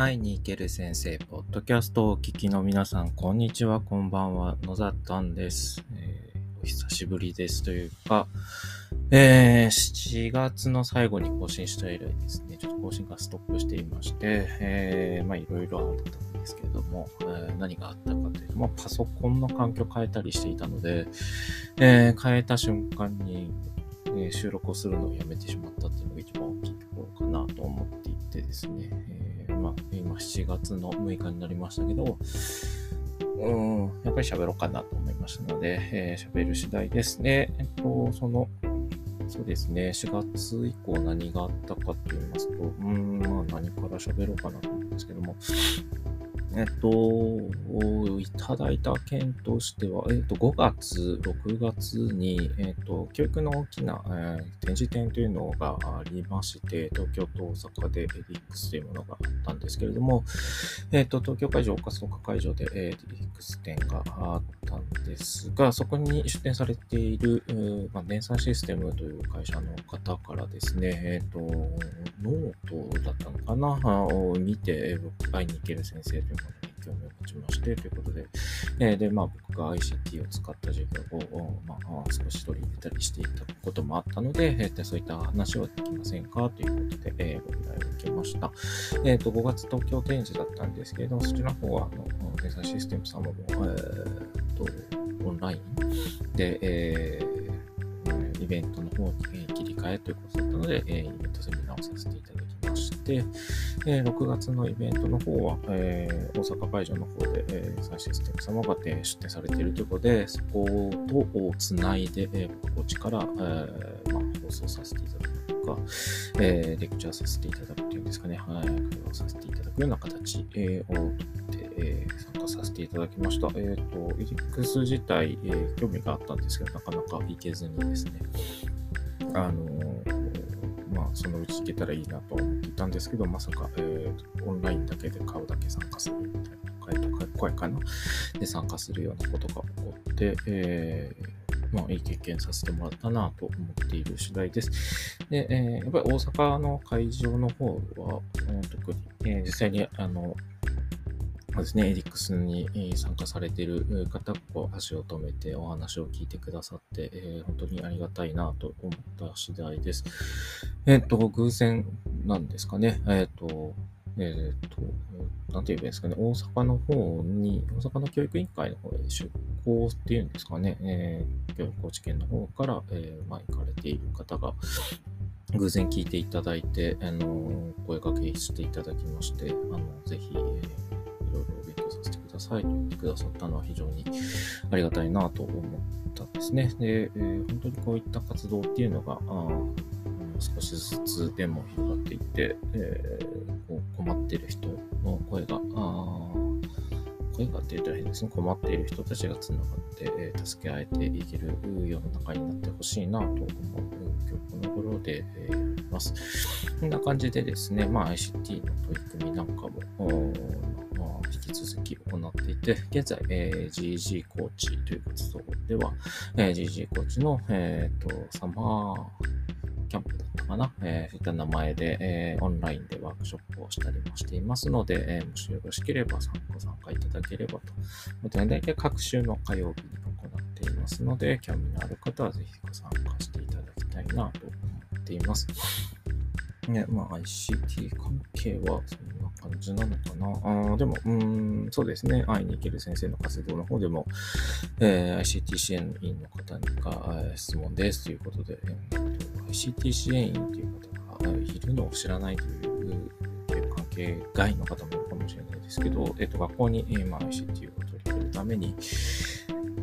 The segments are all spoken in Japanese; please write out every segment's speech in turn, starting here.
会いに行ける先生、ポッドキャストをお聞きの皆さん、こんにちは、こんばんは、野ざたんです、えー、お久しぶりですというか、えー、7月の最後に更新した以来ですね、ちょっと更新がストップしていまして、えー、まあいろいろあったんですけれども、えー、何があったかというと、まあパソコンの環境変えたりしていたので、え、変えた瞬間に、え、収録をするのをやめてしまったっていうのが一番大きいところかなと思っていてですね、7月の6日になりましたけど、うん、やっぱり喋ろうかなと思いましたので、えー、喋る次第ですね。えっと、その、そうですね、4月以降何があったかと言いますと、うん、まあ何から喋ろうかなと思うんですけども、えっと、いただいた件としては、えっと、5月、6月に、えっと、教育の大きな、えー、展示展というのがありまして、東京と大阪でエディックスというものがあったんですけれども、えっと、東京会場、岡岡会場で EDIX 展があったんですが、そこに出展されている、まあ、電算システムという会社の方からですね、えっと、ノートだったのかなを見て、僕会いに行ける先生というの興味を持ちまして、ということで、えー、で、まあ僕が ICT を使った授業を、まあ、少し取り入れたりしていたこともあったので、えー、そういった話はできませんか？ということで、えー、ご依頼を受けました。えっ、ー、と、5月東京展示だったんですけれども、そちらの方は、あの、電産システム様も、えー、と、オンラインで、えー、イベントの方に切り替えということだったので、イベントセミナーをさせていただきまして、え、6月のイベントの方は、え、大阪会場の方で、えー、サイシステム様が、え、出展されているということで、そことつないで、えー、こっちから、えま、放送させていただくとか、え、レクチャーさせていただくというんですかね、はい、会話させていただくような形、え、をとって、え、参加させていただきました。えっ、ー、と、エリックス自体、え、興味があったんですけど、なかなか行けずにですね、あのそのうち行けたらいいなと思っていたんですけど、まさか、えー、オンラインだけで買うだけ参加するみたいな、声かなで参加するようなことが起こって、えー、まあ、いい経験させてもらったなと思っている次第です。で、えー、やっぱり大阪の会場の方は、特に、えー、実際に、あの、ですね、エリックスに参加されている方こう足を止めてお話を聞いてくださって、えー、本当にありがたいなと思った次第です。えっ、ー、と、偶然なんですかね。えっ、ー、と、えっ、と、なんて言えばいいですかね。大阪の方に、大阪の教育委員会の方へ出向っていうんですかね。え教育高知県の方から、えまあ、行かれている方が、偶然聞いていただいて、あの、声掛けしていただきまして、あの、ぜひ、えーださいと言ってくださったのは非常にありがたいなと思ったんですね。で、えー、本当にこういった活動っていうのが、あ少しずつでも広がっていって、えー、こう困っている人の声が、あ声がって言ったら変ですね。困っている人たちがつながって、えー、助け合えていける世の中になってほしいなと思う今日この頃で、えー、います。こんな感じでですね、まあ、ICT の取り組みなんかも、引き続き行っていて、現在、えー、GG コーチという活動では、えー、GG コーチの、えーと、サマーキャンプだったかな、えー、そういった名前で、えー、オンラインでワークショップをしたりもしていますので、えー、もしよろしければご参加いただければと。大体各週の火曜日に行っていますので、興味のある方はぜひご参加していただきたいなと思っています。ね、まあ ICT 関係はそんな感じなのかな。あでも、うん、そうですね。会いに行ける先生の活動の方でも、えー、ICT 支援員の方にか、質問ですということで、えー、ICT 支援員という方がいるのを知らないという関係外の方もいるかもしれないですけど、えっ、ー、と、学校に、えーまあ、ICT を取り組むために、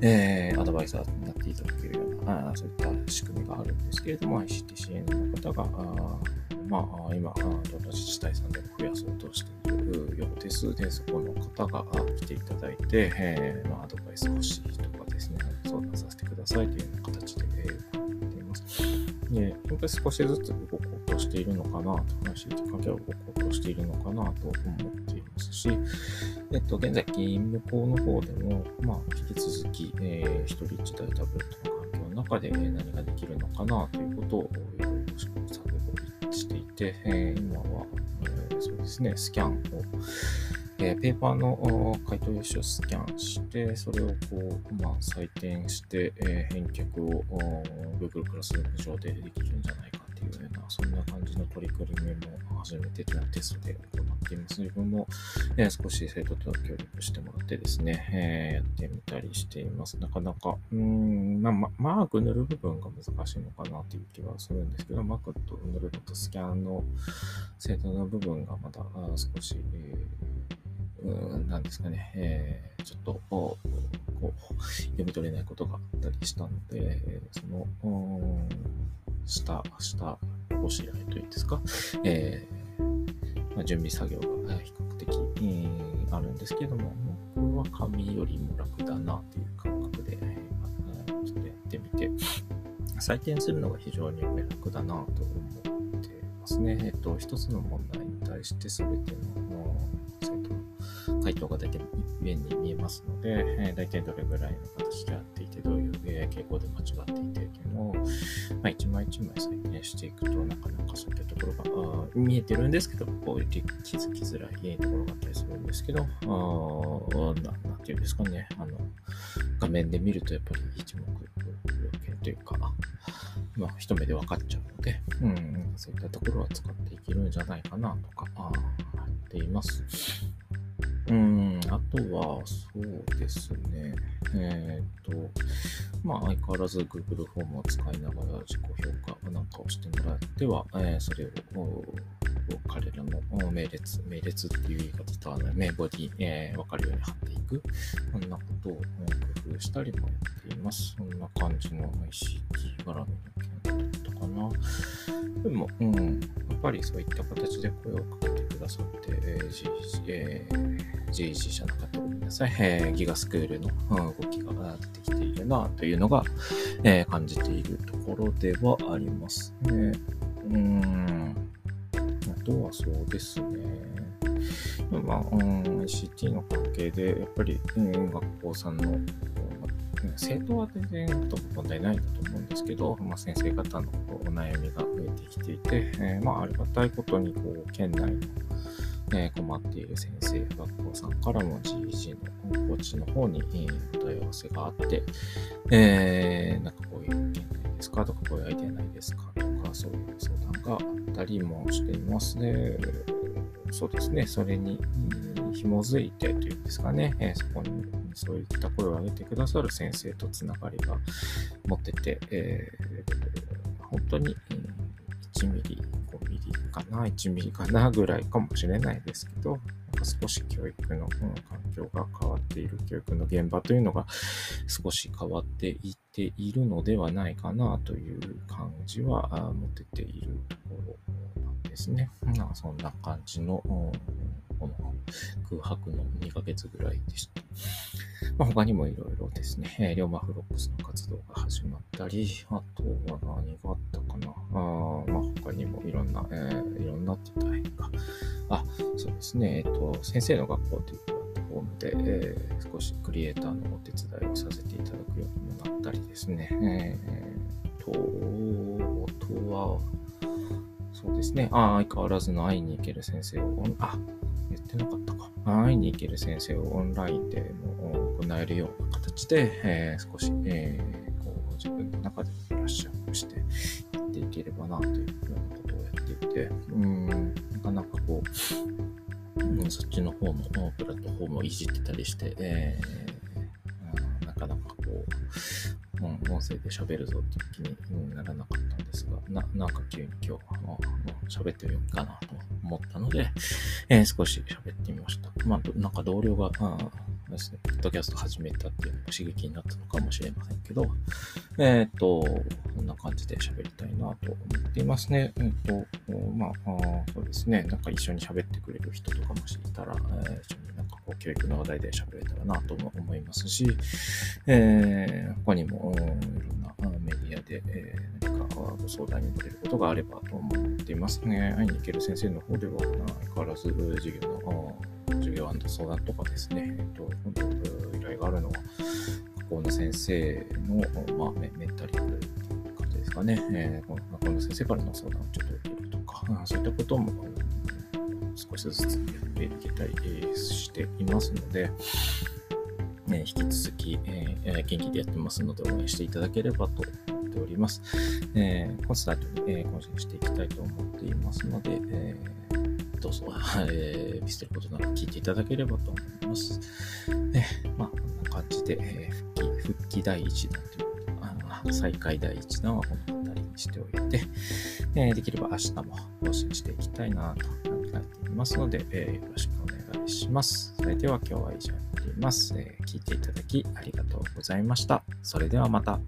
えー、アドバイザーになっていただけるよう、あそういった仕組みがあるんですけれども、ICT 支援の方が、あまあ、今、どの自治体さんでも増やそうとしているようです。で、そこの方が来ていただいて、えー、まあ、アドバイス欲しいとかですね、相談させてくださいというような形で、えー、行っています。で、やっぱり少しずつ動こうとしているのかなと、話し関係を動こうとしているのかなと思っていますし、えっと、現在、勤務校の方でも、まあ、引き続き、えー、一人一台タブレットの中で何ができるのかなということをいろいろ試行錯誤していて、今は、そうですね、スキャンを、えペーパーの回答用紙をスキャンして、それをこう、まあ、採点して、え返却を Google クラスルーム上でできるんじゃないかっていうような、そんな感じの取り組みも初めてのテストで行っています。自分も、えー少し生徒と協力してもらってですね、えーやってみたりしています。なかなか、うーん、まあ、マーク塗る部分が難しいのかなという気はするんですけど、マークと塗るのとスキャンの精度の部分がまだ少し、えーなんですかね、えーちょっと、こう、読み取れないことがあったりしたので、その、下、下ごしらえというんですか、えーまあ、準備作業がえー比較的、えーあるんですけども、僕は紙よりも楽だなという感覚で、えーまあちょっとやってみて、採点するのが非常に楽だなと思ってますね。えっと、一つの問題に対して全ての生徒の回答が大体一遍に見えますので、えー大体どれぐらいの形であって傾向で間違っていてというのを、まあ、一枚一枚採点していくと、なかなかそういったところが見えてるんですけど、こういう気づきづらいところがあったりするんですけど、あななんていうんですかね、あの、画面で見るとやっぱり一目瞭見というか、まあ、一目で分かっちゃうので、うん、そういったところは使っていけるんじゃないかなとか、あっています。うん、あとは、そうですね。えっ、と、まあ、相変わらず Google フォームを使いながら自己評価なんかをしてもらっては、えーそれを、彼らのお命令、命令っていう言い方とはない、名簿に、えー分かるように貼っていく。そんなことを工夫したりもやっています。そんな感じの ICT 絡みの件だったかな。でも、うん、やっぱりそういった形で声をかけてくださって、えー、G えー GEG 社の方ごめんなさい、えーギガスクールの動きが出てきているなというのが、えー感じているところではありますね。うん。あとはそうですね。まあ、うん、ICT の関係で、やっぱり、うん、学校さんの、うん生徒は全然問題ないんだと思うんですけど、まあ、先生方のこうお悩みが増えてきていて、えーまあ、ありがたいことにこう県内の、えー困っている先生、学校さんからも GEG のコーチの方に、えお問い合わせがあって、えーなんかこういう件ないですかとか、こういうアイデアないですかとか、そういう相談があったりもしていますね。そうですね、それに紐づいてというんですかね、えそこにそういった声を上げてくださる先生とつながりが持ってて、えー本当に1ミリ、5ミリかな、1ミリかなぐらいかもしれないですけど、なんか少し教育の、うん環境が変わっている、教育の現場というのが少し変わっていっているのではないかなという感じは持てているところなんですね。まあそんな感じの、この空白の2ヶ月ぐらいでした。まあ、他にもいろいろですね、えー、リョーマフロックスの活動が始まったり、あとは何があったかな。あまあ、他にもいろんな、えーいろんなって言ったら変か。あ、そうですね、えっ、と、先生の学校というプラットフォームで、えー少しクリエイターのお手伝いをさせていただくようにもなったりですね、えーと、あとは、そうですね、あ相変わらずの会いに行ける先生を、あ、言ってなかったか。会いに行ける先生をオンラインでも行えるような形で、えー少し、えーこう自分の中でもブラッシュアップしてやっていければなというようなことをやっていて、うん、なかなかこう、うんそっちの方のプラットフォームをいじってたりして、えーなかなかこう、うん、音声で喋るぞって気にならなかったんですが、ななんか急に今日、あの喋ってみようかなと思ったので、えー少し喋ってみました。まあ、なんか同僚が、ですね、ポッドキャスト始めたっていうのが刺激になったのかもしれませんけど、えっ、と、な感じで喋りたいなと思っていますね。えっ、と、まあ、そうですね、なんか一緒に喋ってくれる人とかもしいたら、え一緒になんかこう教育の話題で喋れたらなとも思いますし、えー他にも、いろんなメディアで、えー何かご相談に乗れることがあればと思っていますね。会いに行ける先生の方では、相変わらず授業の、授業相談とかですね、えっ、と、依頼があるのは、学校の先生の、まあ、メンタリングかね、えーこの学校の先生からの相談をちょっと受けるとか、そういったことも、少しずつやっていけたりしていますので、ね、引き続き、えー、元気でやってますので応援していただければと思っております。えー、コンスタントに、えー、更新していきたいと思っていますので、えー、どうぞ、えー、見捨てることなく聞いていただければと思います。ね、まあ、こんな感じで、えー、復帰、復帰第一弾というあの再開第一弾はこの辺りにしておいて、えー、できれば明日も更新していきたいなと考えていますので、えー、よろしくお願いします。それでは今日は以上になります、えー。聞いていただきありがとうございました。それではまた。